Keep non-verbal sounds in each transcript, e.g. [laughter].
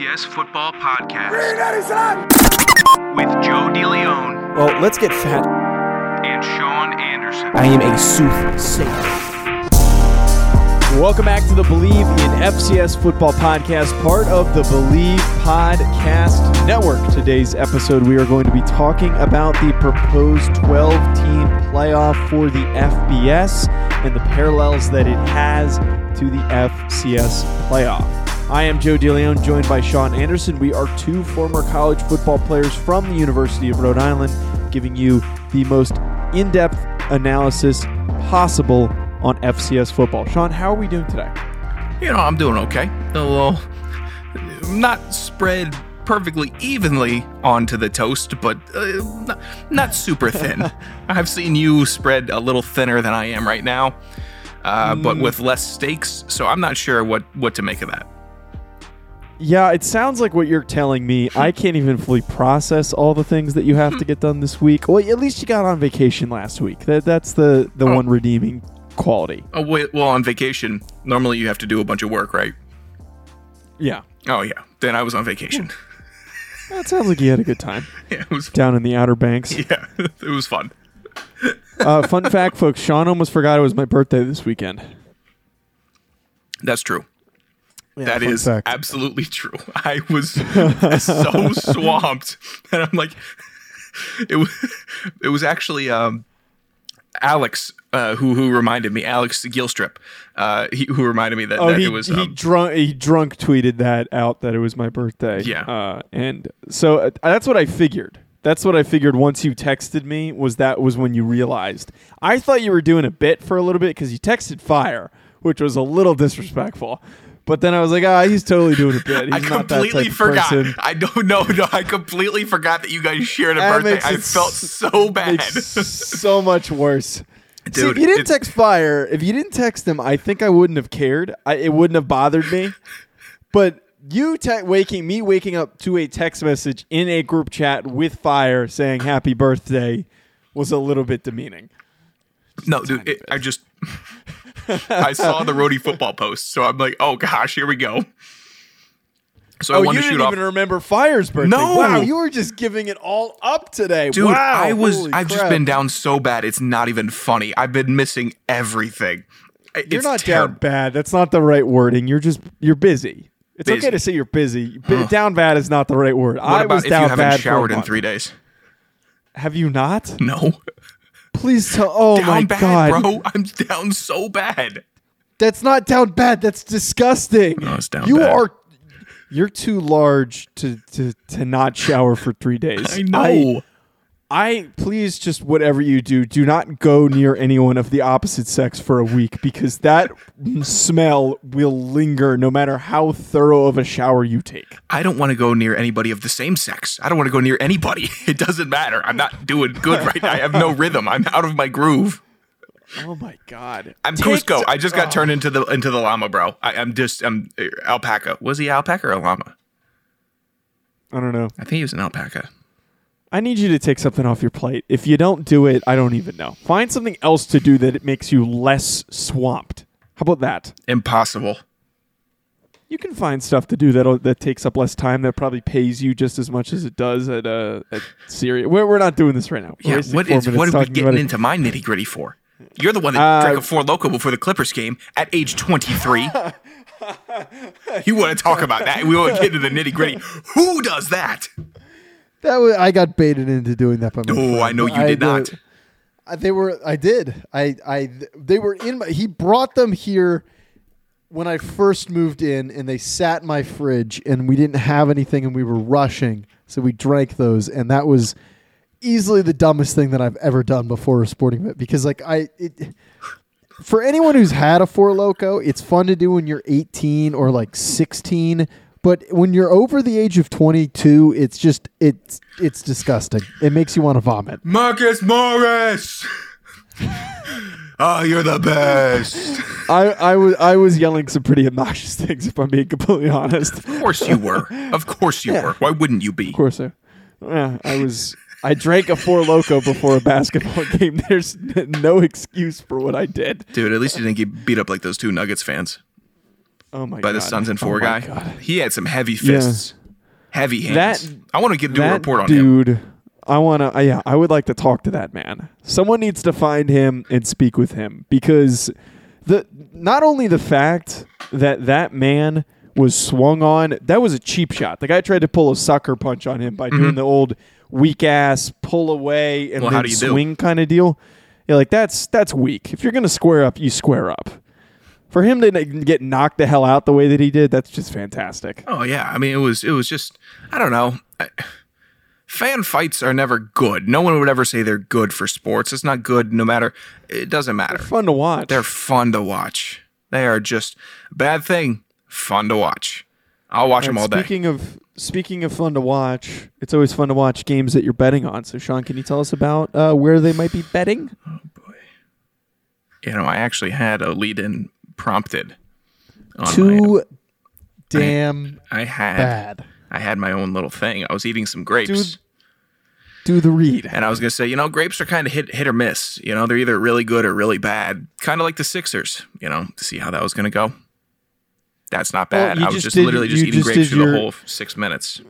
FCS Football Podcast with Joe DeLeon Well, let's get fat. and Sean Anderson. I am a soothsayer. Welcome back to the Believe in FCS Football Podcast, part of the Believe Podcast Network. Today's episode, we are going to be talking about the proposed 12 team playoff for the FBS and the parallels that it has to the FCS playoff. I am Joe DeLeon, joined by Sean Anderson. We are two former college football players from the University of Rhode Island, giving you the most in depth analysis possible on FCS football. Sean, how are we doing today? You know, I'm doing okay. A little, not spread perfectly evenly onto the toast, but uh, not, not super [laughs] thin. I've seen you spread a little thinner than I am right now, uh, but with less stakes. So I'm not sure what what to make of that. Yeah, it sounds like what you're telling me. I [laughs] can't even fully process all the things that you have to [laughs] get done this week. Well, at least you got on vacation last week. That that's the the Oh. one redeeming quality. Oh wait, well on vacation, normally you have to do a bunch of work, right? Yeah. Oh yeah, then I was on vacation. That sounds like you had a good time [laughs] yeah, it was. down in the Outer Banks. Yeah, it was fun. Uh, fun fact, folks: Sean almost forgot it was my birthday this weekend. That's true. That fun is fact. absolutely true. [laughs] I was so swamped, [laughs] and I'm like, [laughs] it was. It was actually um, Alex uh, who who reminded me, Alex Gilstrip, uh, he, who reminded me that, Oh, that he, it was. he Um, drunk he drunk tweeted that out that it was my birthday. Yeah. uh, and so uh, that's what I figured. That's what I figured. Once you texted me, was that was when you realized. I thought you were doing a bit for a little bit because you texted fire, which was a little disrespectful. But then I was like, ah, he's totally doing a bit. [laughs] He's I not that completely forgot. I don't know. No, I completely forgot that you guys shared a That birthday. I it felt so bad. [laughs] So much worse. See, if you didn't text fire, if you didn't text him, I think I wouldn't have cared. I, it wouldn't have bothered me. But you te- waking me waking up to a text message in a group chat with fire saying happy birthday was a little bit demeaning. No, dude, it, I just [laughs] I saw the roadie football post, so I'm like, oh gosh, here we go. So I oh, want you to shoot didn't off. even remember Fire's birthday. No. Wow, you were just giving it all up today. Dude, wow, I was holy I've just been down so bad it's not even funny. I've been missing everything. I- You're not terrible. down bad. That's not the right wording. You're just you're busy. It's Busy. okay to say you're busy. B- down bad is not the right word. What I about was if down you bad haven't for a showered in 3 days? Have you not? No. Please tell. Oh down my bad, god, bro. I'm down so bad. that's not down bad. That's disgusting. No, it's down you bad. are. You're too large to, to to not shower for three days. I know. I please just whatever you do, do not go near anyone of the opposite sex for a week because that smell will linger no matter how thorough of a shower you take. I don't want to go near anybody of the same sex. I don't want to go near anybody. [laughs] It doesn't matter. I'm not doing good right now. I have no rhythm. I'm out of my groove. Oh my god. I'm Take- Kuzco. I just got Oh. turned into the into the llama, bro. I, I'm just I'm uh, alpaca. Was he alpaca or a llama? I don't know. I think he was an alpaca. I need you to take something off your plate. If you don't do it, I don't even know. Find something else to do that it makes you less swamped. How about that? Impossible. You can find stuff to do that that takes up less time that probably pays you just as much as it does at uh, at Syria. We're, we're not doing this right now. We're Yeah. What is what are we getting into my nitty gritty for? You're the one that Uh, drank a four loco before the Clippers game at age 23. [laughs] you want to talk about that? We want to get into the nitty gritty. Who does that? That was, I got baited into doing that by my Oh. I know you did uh, not. I- they were. I did. I. I. They were in. My, he brought them here when I first moved in, and they sat in my fridge, and we didn't have anything, and we were rushing, so we drank those, and that was easily the dumbest thing that I've ever done before a sporting event because, like, I. It, for anyone who's had a four loco, it's fun to do when you're 18 or like 16. But when you're over the age of 22, it's just it's it's disgusting. It makes you want to vomit. Marcus Morris. oh, you're the best. I, I was I was yelling some pretty obnoxious things if I'm being completely honest. Of course you were. Of course you were. Why wouldn't you be? Of course, I, yeah, I was. I drank a four loco before a basketball game. There's no excuse for what I did. Dude, at least you didn't get beat up like those two Nuggets fans. Oh my by the God. Suns and Oh four my guy. God. He had some heavy fists, heavy hands. That- I want to get do a report on him. dude. I want to. Yeah, I would like to talk to that man. Someone needs to find him and speak with him because the not only the fact that that man was swung on, that was a cheap shot. The guy tried to pull a sucker punch on him by doing the old weak ass pull away and Mm-hmm. Well, then how do you swing kind of deal. Yeah, like that's that's weak. If you're gonna square up, you square up. For him to get knocked the hell out the way that he did, that's just fantastic. Oh yeah, I mean it was it was just I don't know. I, fan fights are never good. No one would ever say they're good for sports. It's not good no matter. It doesn't matter. Fun to watch. They're fun to watch. They are just bad thing. Fun to watch. I'll watch them all And day. Speaking of speaking of fun to watch, it's always fun to watch games that you're betting on. So, Sean, can you tell us about uh, where they might be betting? Oh boy. You know, I actually had a lead in prompted. Too damn I had bad. I had my own little thing. I was eating some grapes. Dude. Do the read. And I was gonna say, you know, grapes are kind of hit hit or miss. You know, they're either really good or really bad. Kind of like the Sixers. You know, to see how that was gonna go. That's not bad. you I was just just did- literally just eating just grapes for your- the whole six minutes.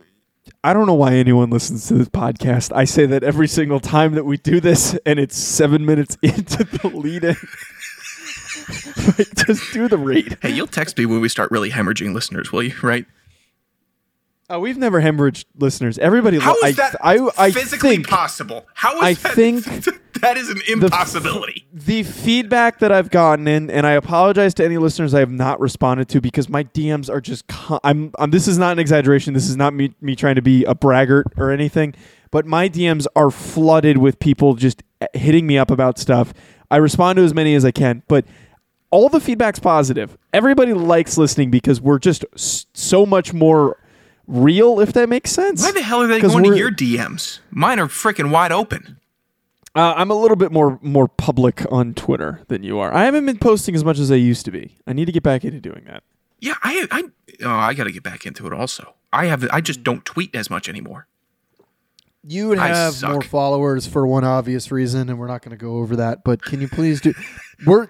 I don't know why anyone listens to this podcast. I say that every single time that we do this, and it's seven minutes [laughs] into the lead in. [laughs] Just do the read. Hey, you'll text me when we start really hemorrhaging listeners, will you? Right? Oh, we've never hemorrhaged listeners. Everybody, How lo- is that I, I physically think possible? How is I that? think [laughs] that is an impossibility. the feedback that I've gotten in, and I apologize to any listeners I have not responded to because my DMs are just. Con- I'm, I'm. This is not an exaggeration. This is not me, me trying to be a braggart or anything. But my DMs are flooded with people just hitting me up about stuff. I respond to as many as I can, but all the feedback's positive. Everybody likes listening because we're just so much more real, if that makes sense. Why the hell are they going to your DMs? Mine are freaking wide open. Uh, I'm a little bit more more public on Twitter than you are. I haven't been posting as much as I used to be. I need to get back into doing that. Yeah, I, I, oh, I got to get back into it. Also, I have, I just don't tweet as much anymore. You would have more followers for one obvious reason, and we're not going to go over that. But can you please do? [laughs] We're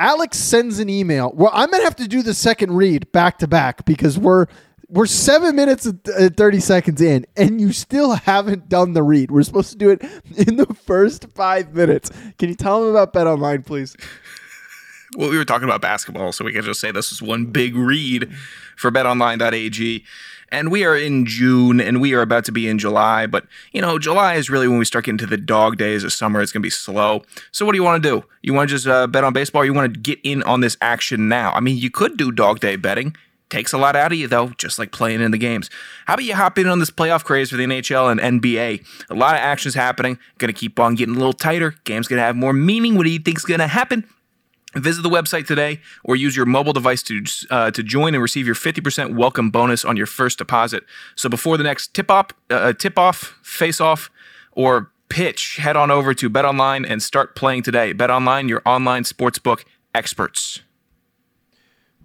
Alex sends an email. Well, I'm gonna have to do the second read back to back because we're we're seven minutes and uh, thirty seconds in, and you still haven't done the read. We're supposed to do it in the first five minutes. Can you tell them about Bet Online, please? Well, we were talking about basketball, so we can just say this is one big read for betonline.ag. And we are in June and we are about to be in July. But, you know, July is really when we start getting to the dog days of summer. It's going to be slow. So, what do you want to do? You want to just uh, bet on baseball you want to get in on this action now? I mean, you could do dog day betting. Takes a lot out of you, though, just like playing in the games. How about you hop in on this playoff craze for the NHL and NBA? A lot of action's happening. Going to keep on getting a little tighter. Game's going to have more meaning. What do you think's going to happen? Visit the website today or use your mobile device to uh, to join and receive your 50% welcome bonus on your first deposit. So before the next tip off, uh, tip off, face off, or pitch, head on over to Bet Online and start playing today. Bet Online, your online sportsbook experts.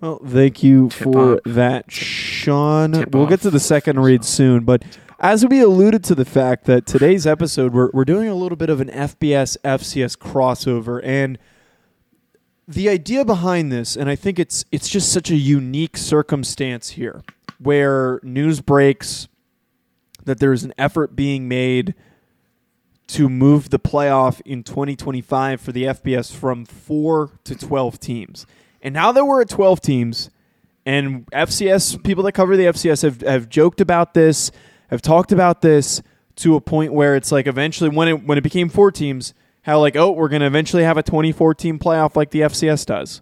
Well, thank you for off. that, Sean. Tip we'll off. get to the second read soon, but as we alluded to the fact that today's episode, we're, we're doing a little bit of an FBS FCS crossover, and the idea behind this, and I think it's it's just such a unique circumstance here, where news breaks that there is an effort being made to move the playoff in 2025 for the FBS from four to 12 teams. And now that we're at 12 teams, and FCS people that cover the FCS have, have joked about this, have talked about this to a point where it's like eventually when it when it became four teams, how like oh we're gonna eventually have a 2014 playoff like the FCS does.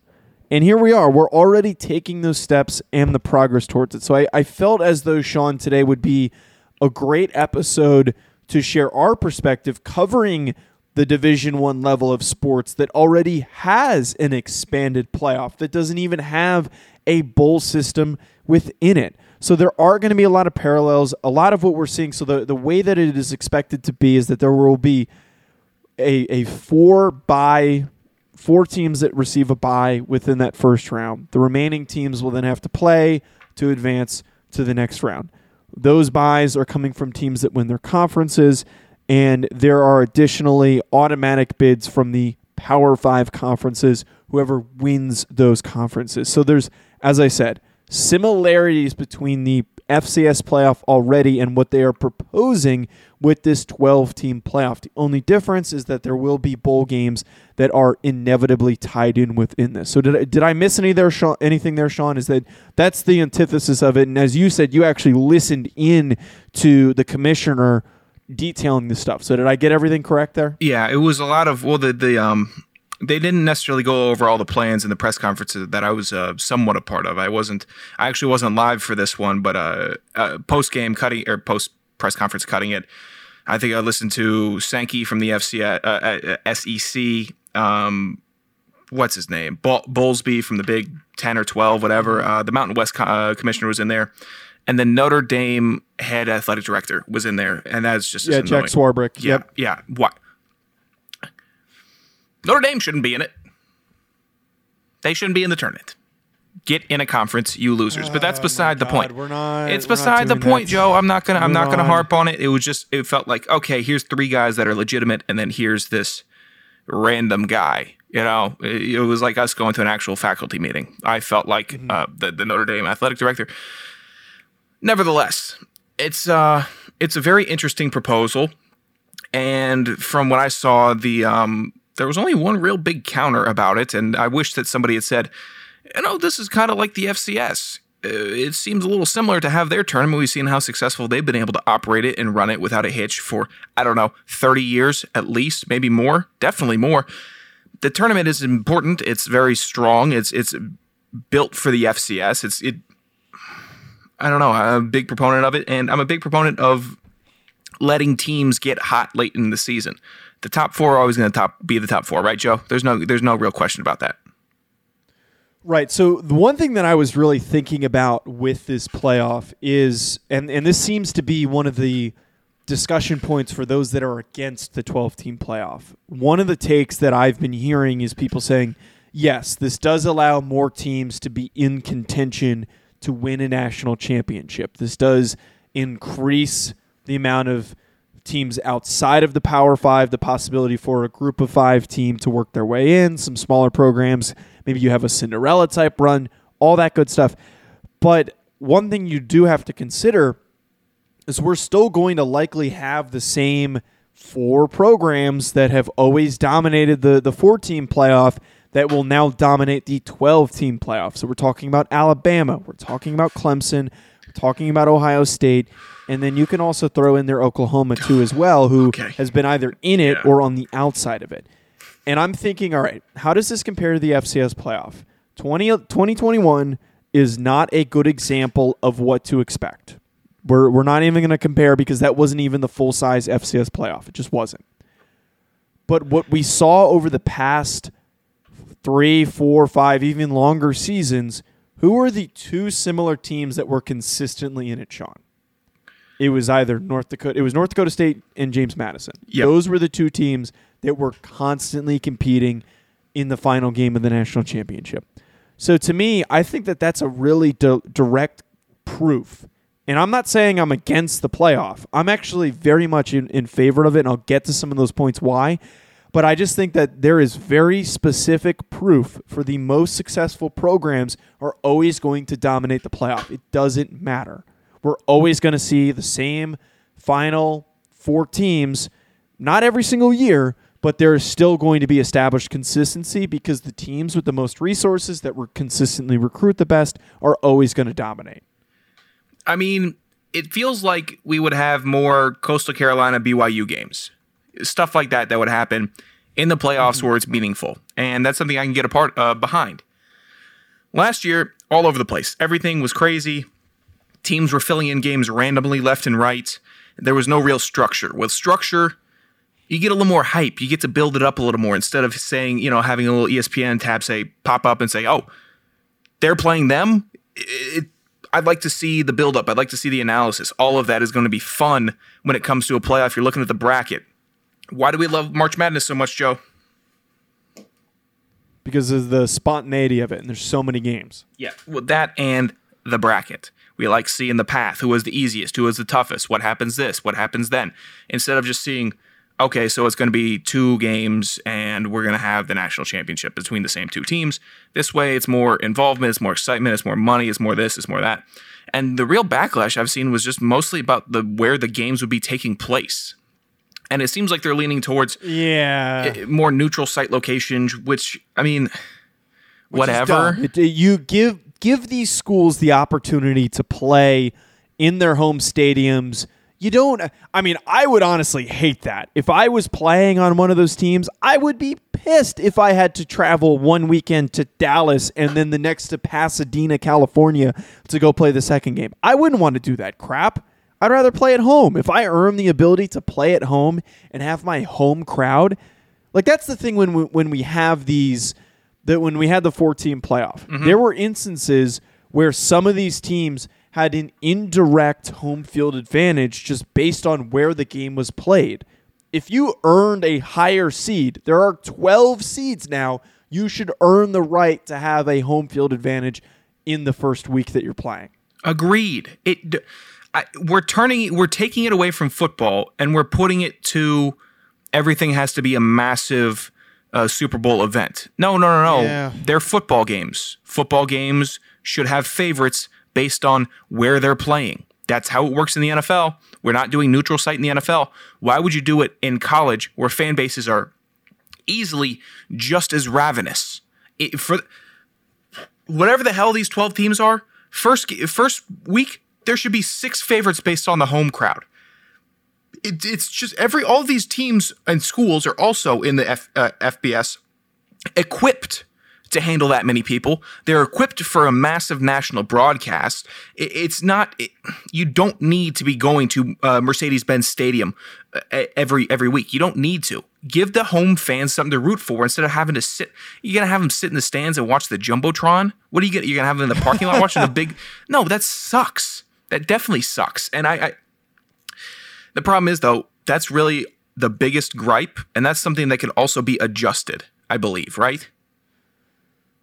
And here we are. We're already taking those steps and the progress towards it. So I, I felt as though Sean today would be a great episode to share our perspective covering the division one level of sports that already has an expanded playoff that doesn't even have a bowl system within it so there are going to be a lot of parallels a lot of what we're seeing so the, the way that it is expected to be is that there will be a, a four by four teams that receive a bye within that first round. The remaining teams will then have to play to advance to the next round. Those byes are coming from teams that win their conferences, and there are additionally automatic bids from the Power Five conferences, whoever wins those conferences. So there's as I said, similarities between the FCS playoff already and what they are proposing with this 12 team playoff. The only difference is that there will be bowl games that are inevitably tied in within this. So did I, did I miss any there Sean, anything there Sean is that that's the antithesis of it and as you said you actually listened in to the commissioner detailing this stuff. So did I get everything correct there? Yeah, it was a lot of well, the the um, they didn't necessarily go over all the plans in the press conferences that I was uh, somewhat a part of. I wasn't, I actually wasn't live for this one, but uh, uh post game cutting or post press conference cutting it. I think I listened to Sankey from the FC uh, uh, SEC. Um, what's his name? Bol- Bowlesby from the Big Ten or Twelve, whatever. Uh, the Mountain West co- uh, commissioner was in there, and then Notre Dame head athletic director was in there, and that's just Yeah, Jack. Swarbrick. Yeah, Yep. yeah. What? Notre Dame shouldn't be in it. They shouldn't be in the tournament. Get in a conference, you losers. But that's beside the Oh God, point. we're not- It's beside the point, that. Joe. I'm not gonna. I'm not gonna on. harp on it. It was just. It felt like okay. Here's three guys that are legitimate, and then here's this random guy. You know, it, it was like us going to an actual faculty meeting. I felt like Mm-hmm. uh, the the Notre Dame athletic director. Nevertheless, it's uh, it's a very interesting proposal, and from what I saw, the um, there was only one real big counter about it, and I wish that somebody had said, you know, this is kind of like the FCS. Uh, It seems a little similar to have their tournament. We've seen how successful they've been able to operate it and run it without a hitch for, I don't know, 30 years at least, maybe more, definitely more. The tournament is important. It's very strong. It's it's built for the FCS. It's it. I don't know. I'm a big proponent of it, and I'm a big proponent of letting teams get hot late in the season. The top four are always going to top be the top four, right, Joe? There's no there's no real question about that. Right. So the one thing that I was really thinking about with this playoff is, and and this seems to be one of the discussion points for those that are against the 12 team playoff. One of the takes that I've been hearing is people saying, yes, this does allow more teams to be in contention to win a national championship. This does increase the amount of teams outside of the Power Five, the possibility for a group of five team to work their way in, some smaller programs. Maybe you have a Cinderella type run, all that good stuff. But one thing you do have to consider is we're still going to likely have the same four programs that have always dominated the, the four team playoff that will now dominate the 12 team playoff. So we're talking about Alabama, we're talking about Clemson, talking about Ohio State, and then you can also throw in there Oklahoma too as well, who Okay. has been either in it Yeah. or on the outside of it. And I'm thinking, all right, how does this compare to the FCS playoff? 20, 2021 is not a good example of what to expect. We're, we're not even going to compare because that wasn't even the full size FCS playoff. It just wasn't. But what we saw over the past three, four, five, even longer seasons, who were the two similar teams that were consistently in it, Sean? It was either North Dakota. It was North Dakota State and James Madison. Yep. Those were the two teams that were constantly competing in the final game of the national championship. So to me, I think that that's a really di- direct proof. And I'm not saying I'm against the playoff. I'm actually very much in, in favor of it, and I'll get to some of those points why. But I just think that there is very specific proof for the most successful programs are always going to dominate the playoff. It doesn't matter. We're always going to see the same final four teams, not every single year, but there is still going to be established consistency because the teams with the most resources that were consistently recruit the best are always going to dominate. I mean, it feels like we would have more Coastal Carolina BYU games, stuff like that that would happen in the playoffs where it's meaningful, and that's something I can get a part uh, behind. Last year, all over the place, everything was crazy. Teams were filling in games randomly, left and right. There was no real structure. With structure, you get a little more hype. You get to build it up a little more instead of saying, you know, having a little ESPN tab say pop up and say, "Oh, they're playing them." It, I'd like to see the build up. I'd like to see the analysis. All of that is going to be fun when it comes to a playoff. You're looking at the bracket. Why do we love March Madness so much, Joe? because of the spontaneity of it, and there's so many games. Yeah, well, that and the bracket. We like seeing the path. Who was the easiest? Who was the toughest? What happens this? What happens then? Instead of just seeing, okay, so it's going to be two games and we're going to have the national championship between the same two teams. This way, it's more involvement, it's more excitement, it's more money, it's more this, it's more that. And the real backlash I've seen was just mostly about the where the games would be taking place. And it seems like they're leaning towards Yeah. eh, more neutral site locations, which I mean, whatever. You give give these schools the opportunity to play in their home stadiums. You don't. I mean, I would honestly hate that. If I was playing on one of those teams, I would be pissed if I had to travel one weekend to Dallas and then the next to Pasadena, California to go play the second game. I wouldn't want to do that crap. I'd rather play at home. If I earn the ability to play at home and have my home crowd, like that's the thing when we, when we have these that when we had the 14 playoff, mm-hmm. there were instances where some of these teams had an indirect home field advantage just based on where the game was played. If you earned a higher seed, there are 12 seeds now, you should earn the right to have a home field advantage in the first week that you're playing. Agreed. It. I, we're turning. We're taking it away from football, and we're putting it to everything has to be a massive uh, Super Bowl event. No, no, no, no. Yeah. They're football games. Football games should have favorites based on where they're playing. That's how it works in the NFL. We're not doing neutral site in the NFL. Why would you do it in college where fan bases are easily just as ravenous? It, for whatever the hell these 12 teams are, first first week there should be six favorites based on the home crowd. It, it's just every all these teams and schools are also in the F, uh, FBS equipped to handle that many people. They're equipped for a massive national broadcast. It, it's not it, you don't need to be going to uh, Mercedes-Benz Stadium uh, every every week. You don't need to. Give the home fans something to root for instead of having to sit. You're gonna have them sit in the stands and watch the jumbotron. What are you gonna? You're gonna have them in the parking lot watching the big? [laughs] No, that sucks. That definitely sucks. And I, I the problem is though, that's really the biggest gripe, and that's something that can also be adjusted. I believe, right?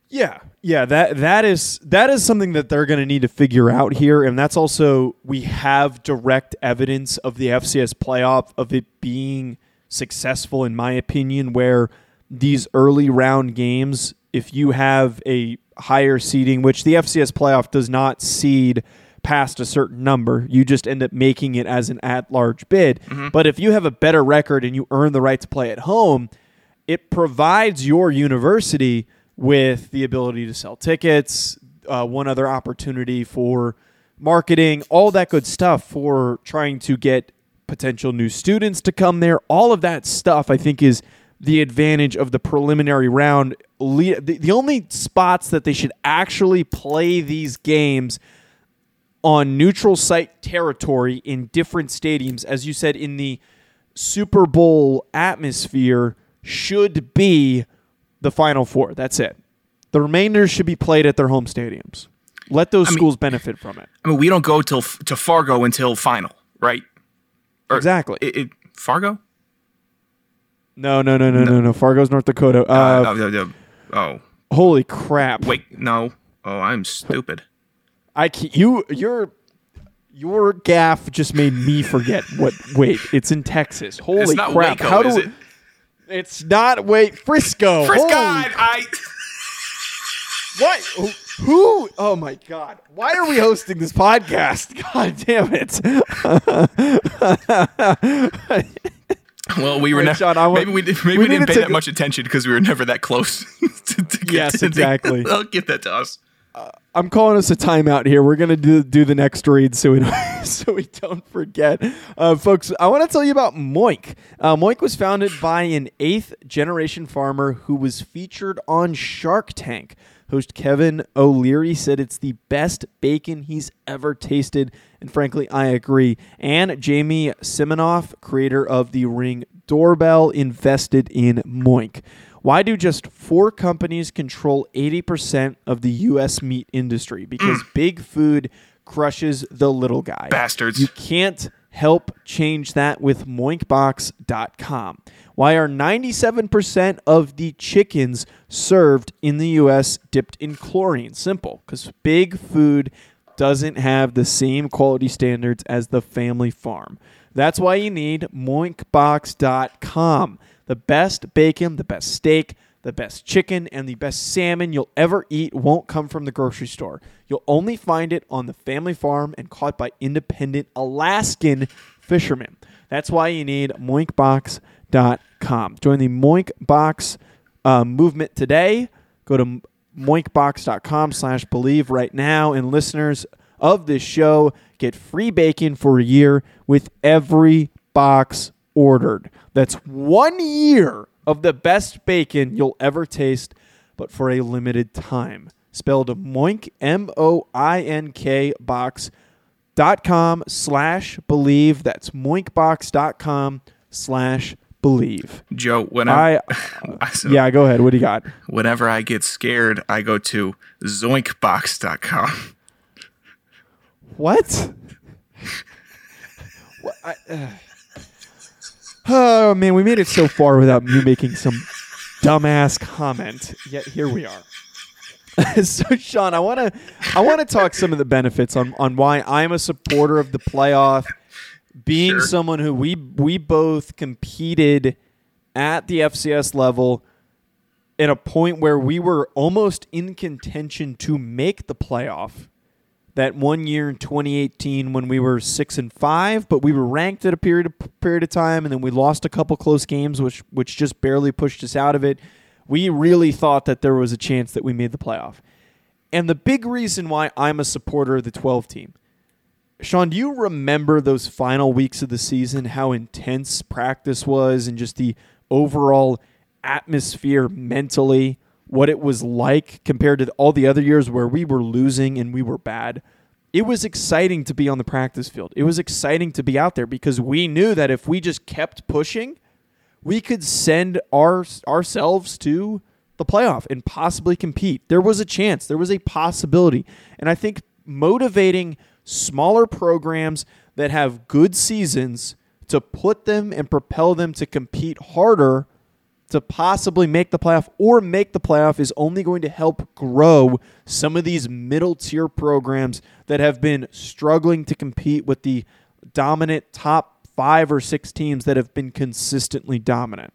Yeah, yeah that that is that is something that they're going to need to figure out here, and that's also we have direct evidence of the FCS playoff of it being successful, in my opinion, where these early round games, if you have a higher seeding, which the FCS playoff does not seed past a certain number, you just end up making it as an at large bid. But if you have a better record and you earn the right to play at home, it provides your university with the ability to sell tickets, uh, one other opportunity for marketing, all that good stuff for trying to get potential new students to come there. All of that stuff, I think, is the advantage of the preliminary round. The only spots that they should actually play these games on neutral site territory in different stadiums, as you said, in the Super Bowl atmosphere, should be the Final Four. That's it. The remainder should be played at their home stadiums. Let those mean- schools benefit from it. I mean, we don't go till to Fargo until final, right? Or- Exactly. It, it- Fargo? No, no, no, no, no, no. Fargo's North Dakota. Uh, Uh, oh, oh, oh, holy crap! wait, no. Oh, I'm stupid. I can't, you your your gaffe just made me forget [laughs] what. Wait, it's in Texas. Holy crap! Waco, How is do it? It's not wait Frisco. Frisco, Holy I. [laughs] What? Who? Oh my God! Why are we hosting this podcast? [laughs] God damn it! Well, we were never. Sean, I want- maybe we did, maybe we, we didn't pay that much attention because we were never that close. to, to get Yes, to exactly. They'll give that to us. I'm calling us a timeout here. We're gonna do do the next read so we don't, [laughs] so we don't forget, uh, folks. I want to tell you about Moink. Uh, Moink was founded by an eighth generation farmer who was featured on Shark Tank. Host Kevin O'Leary said it's the best bacon he's ever tasted, and frankly, I agree. And Jamie Siminoff, creator of the Ring doorbell, invested in Moink. Why do just four companies control 80% of the U.S. meat industry? Because mm. big food crushes the little guy. Bastards. You can't help change that with moinkbox.com. Why are 97% of the chickens served in the U.S. dipped in chlorine? Simple, because big food doesn't have the same quality standards as the family farm. That's why you need moinkbox.com. The best bacon, the best steak, the best chicken, and the best salmon you'll ever eat won't come from the grocery store. You'll only find it on the family farm and caught by independent Alaskan fishermen. That's why you need moinkbox.com. Join the Moinkbox uh, movement today. Go to moinkbox.com slash believe right now. And listeners of this show get free bacon for a year with every box ordered. That's one year of the best bacon you'll ever taste, but for a limited time. Spelled Moink, M O I N K box dot com slash believe. That's moinkbox dot com slash believe. Joe, whenever I, I [laughs] so yeah, go ahead. What do you got? whenever I get scared, I go to zoinkbox zoinkbox.com. What? [laughs] what I, uh. Oh man, we made it so far without you making some dumbass comment. Yet here we are. [laughs] so Sean, I want to I want to talk some of the benefits on on why I'm a supporter of the playoff. Being Sure. someone who we we both competed at the FCS level at a point where we were almost in contention to make the playoff that one year in 2018 when we were six and five, but we were ranked at a period of period of time, and then we lost a couple close games, which which just barely pushed us out of it. We really thought that there was a chance that we made the playoff, and the big reason why I'm a supporter of the 12 team. Sean, do you remember those final weeks of the season? How intense practice was, and just the overall atmosphere mentally what it was like compared to all the other years where we were losing and we were bad. It was exciting to be on the practice field. It was exciting to be out there because we knew that if we just kept pushing, we could send our ourselves to the playoff and possibly compete. There was a chance, there was a possibility. And I think motivating smaller programs that have good seasons to put them and propel them to compete harder to possibly make the playoff or make the playoff is only going to help grow some of these middle tier programs that have been struggling to compete with the dominant top five or six teams that have been consistently dominant.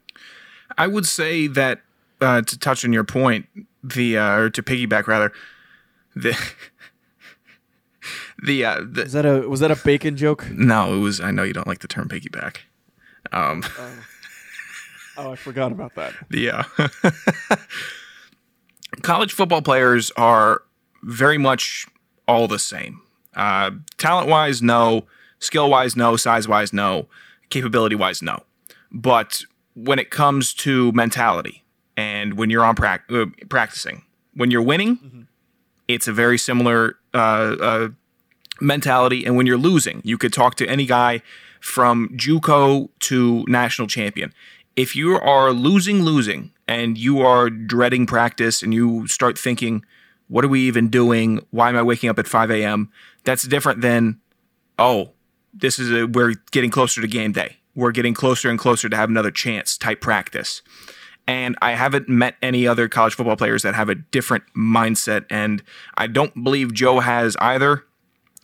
I would say that uh, to touch on your point, the uh, or to piggyback rather, the [laughs] the uh, the Is that a was that a bacon joke? no, it was. I know you don't like the term piggyback. Um, Oh, I forgot about that. uh, [laughs] college football players are very much all the same. Uh, talent wise, no. Skill wise, no. Size wise, no. Capability wise, no. But when it comes to mentality and when you're on prac- uh, practicing, when you're winning, it's a very similar uh, uh, mentality. And when you're losing, you could talk to any guy from JUCO to national champion. If you are losing, losing, and you are dreading practice and you start thinking, what are we even doing? Why am I waking up at 5 a.m.? That's different than, oh, this is a, we're getting closer to game day. We're getting closer and closer to have another chance type practice. And I haven't met any other college football players that have a different mindset. And I don't believe Joe has either.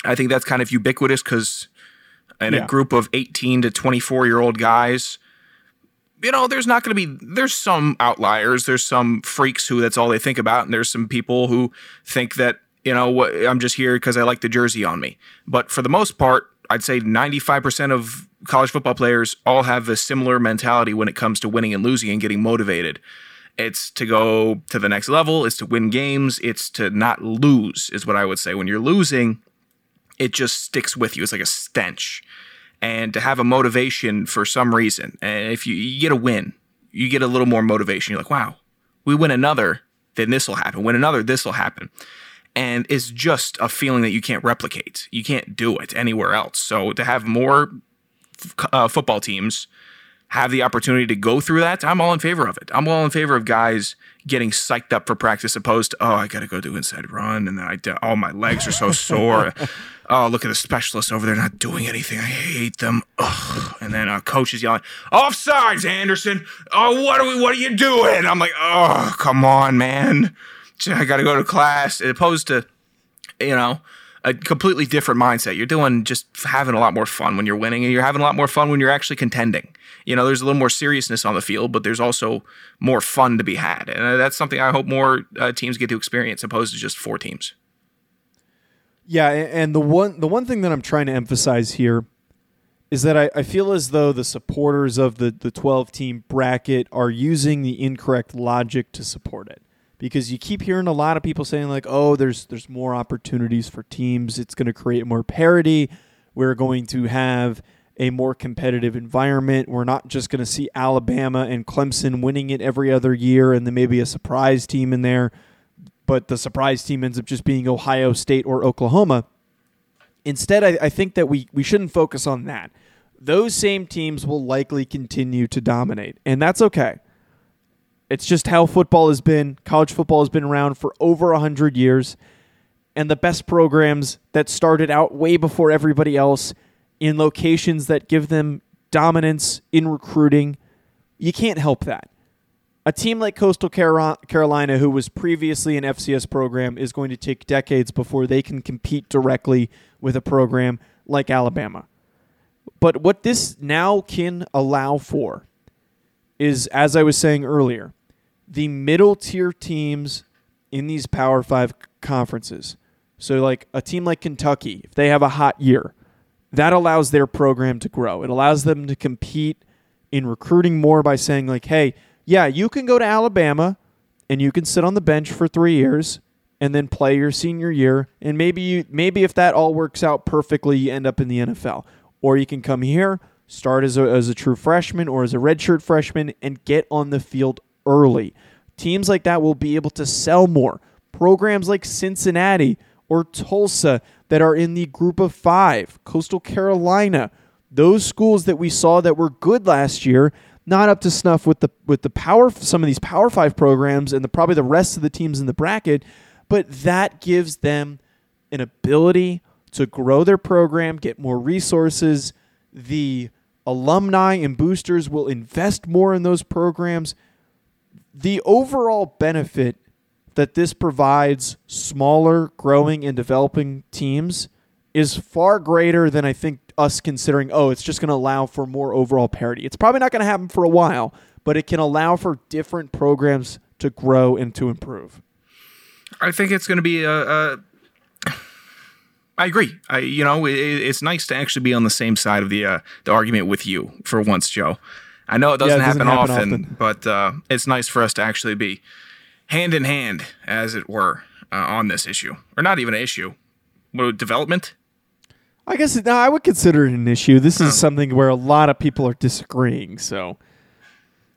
I think that's kind of ubiquitous because in Yeah. a group of 18 to 24 year old guys, you know, there's not going to be, there's some outliers. There's some freaks who that's all they think about. And there's some people who think that, you know, I'm just here because I like the jersey on me. But for the most part, I'd say 95% of college football players all have a similar mentality when it comes to winning and losing and getting motivated. It's to go to the next level, it's to win games, it's to not lose, is what I would say. When you're losing, it just sticks with you. It's like a stench. And to have a motivation for some reason, and if you, you get a win, you get a little more motivation. You're like, wow, we win another, then this will happen. Win another, this will happen. And it's just a feeling that you can't replicate. You can't do it anywhere else. So to have more uh, football teams have the opportunity to go through that, I'm all in favor of it. I'm all in favor of guys getting psyched up for practice, opposed to oh, I got to go do inside run, and then I oh my legs are so sore. [laughs] oh, look at the specialists over there not doing anything. I hate them. Ugh. And then uh, coach is yelling, offsides, Anderson. Oh, what are we? What are you doing? I'm like, oh, come on, man. I got to go to class, as opposed to you know, a completely different mindset. You're doing just having a lot more fun when you're winning, and you're having a lot more fun when you're actually contending. You know, there's a little more seriousness on the field, but there's also more fun to be had, and that's something I hope more uh, teams get to experience, opposed to just four teams. Yeah, and the one the one thing that I'm trying to emphasize here is that I, I feel as though the supporters of the, the 12 team bracket are using the incorrect logic to support it. Because you keep hearing a lot of people saying like, "Oh, there's there's more opportunities for teams. It's going to create more parity. We're going to have a more competitive environment. We're not just going to see Alabama and Clemson winning it every other year and then maybe a surprise team in there, but the surprise team ends up just being Ohio State or Oklahoma." Instead, I, I think that we, we shouldn't focus on that. Those same teams will likely continue to dominate, and that's okay. It's just how football has been. College football has been around for over 100 years, and the best programs that started out way before everybody else in locations that give them dominance in recruiting, you can't help that. A team like Coastal Carolina, who was previously an FCS program, is going to take decades before they can compete directly with a program like Alabama. But what this now can allow for is, as I was saying earlier, the middle tier teams in these Power Five conferences. So, like a team like Kentucky, if they have a hot year, that allows their program to grow. It allows them to compete in recruiting more by saying, like, hey, yeah, you can go to Alabama and you can sit on the bench for three years and then play your senior year. And maybe you maybe if that all works out perfectly, you end up in the NFL. Or you can come here, start as a, as a true freshman or as a redshirt freshman and get on the field early. Teams like that will be able to sell more. Programs like Cincinnati or Tulsa that are in the group of five, Coastal Carolina, those schools that we saw that were good last year, not up to snuff with the with the power some of these Power Five programs and the probably the rest of the teams in the bracket, but that gives them an ability to grow their program, get more resources. The alumni and boosters will invest more in those programs. The overall benefit that this provides smaller, growing, and developing teams is far greater than I think us considering, oh, it's just going to allow for more overall parity. It's probably not going to happen for a while, but it can allow for different programs to grow and to improve. I think it's going to be a. a I agree. I, you know, it, it's nice to actually be on the same side of the uh, the argument with you for once, Joe. I know it doesn't, it doesn't happen, happen often, often. but uh, it's nice for us to actually be hand in hand, as it were, uh, on this issue, or not even an issue. Development? I guess no, I would consider it an issue. This is something where a lot of people are disagreeing. So,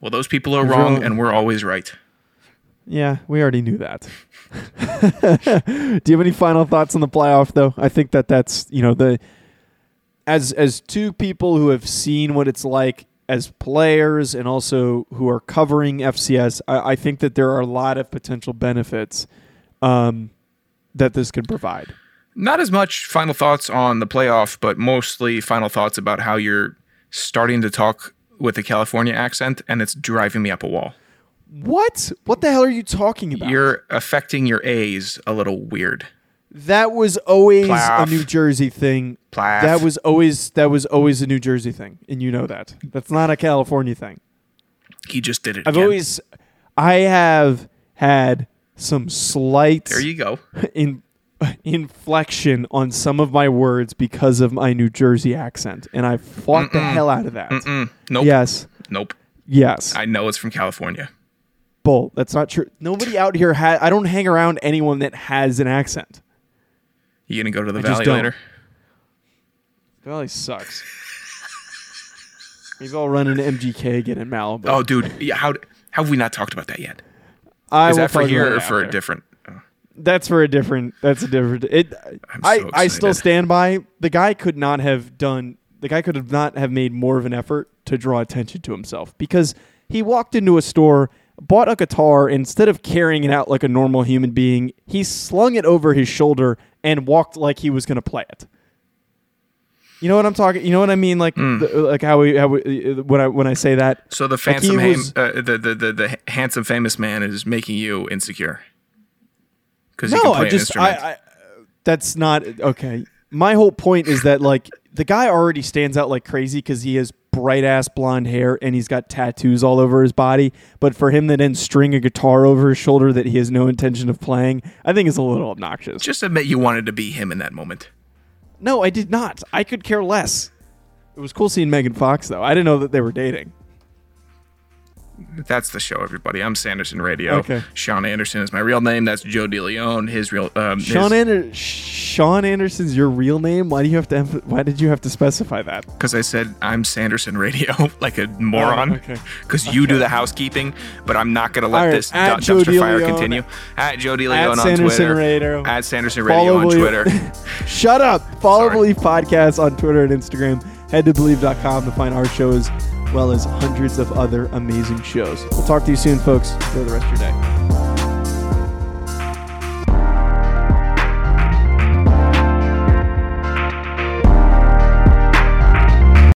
Well, those people are wrong, and we're always right. yeah, we already knew that. [laughs] Do you have any final thoughts on the playoff, though? I think that that's you know the as as two people who have seen what it's like as players and also who are covering FCS. I, I think that there are a lot of potential benefits um, that this could provide. Not as much final thoughts on the playoff, but mostly final thoughts about how you're starting to talk with a California accent, and it's driving me up a wall. What? What the hell are you talking about? You're affecting your A's a little weird. That was always a New Jersey thing. That was always that was always a New Jersey thing, and you know that. That's not a California thing. He just did it. I've again. always, I have had some slight There you go. [laughs] in, [laughs] inflection on some of my words because of my New Jersey accent, and I fought the hell out of that. Mm, nope. Yes, Nope. yes, I know it's from California. bull. That's not true. Nobody out here had. I don't hang around anyone that has an accent. You gonna go to the I valley later? Valley sucks. Maybe I'll run into MGK again in Malibu. Oh, dude. Yeah, how how have we not talked about that yet? I Is that for here or it for a different? That's for a different. That's a different. It. I'm I. so I still excited. stand by. The guy could not have done. The guy could have not have made more of an effort to draw attention to himself because he walked into a store, bought a guitar, and instead of carrying it out like a normal human being, he slung it over his shoulder and walked like he was going to play it. You know what I'm talking? You know what I mean? Like, Hmm. the, like how we, how we, when I when I say that. So the Like, handsome, ham- was- uh, the, the the the handsome famous man is making you insecure because you No, can play I just. I, I That's not okay. My whole point is that like the guy already stands out like crazy because he has bright ass blonde hair and he's got tattoos all over his body. But for him to then string a guitar over his shoulder that he has no intention of playing, I think is a little obnoxious. Just admit you wanted to be him in that moment. No, I did not. I could care less. It was cool seeing Megan Fox though. I didn't know that they were dating. That's the show, everybody. I'm Sanderson Radio. Okay. Sean Anderson is my real name. That's Joe DeLeon. His real um, his- Sean Ander- Sean Anderson's your real name. Why do you have to? Emph- why did you have to specify that? because I said I'm Sanderson Radio, [laughs] like a moron. Oh, okay. Because you do the housekeeping, but I'm not gonna let right, this Joe dumpster fire continue. At Joe DeLeon on Sanderson Twitter. Radio. At Sanderson Radio on Believe- Twitter. [laughs] [laughs] Shut up. Follow Sorry. Believe Podcast on Twitter and Instagram. Head to Believe.com to find our shows, well as hundreds of other amazing shows. We'll talk to you soon, folks. Enjoy the rest of your day.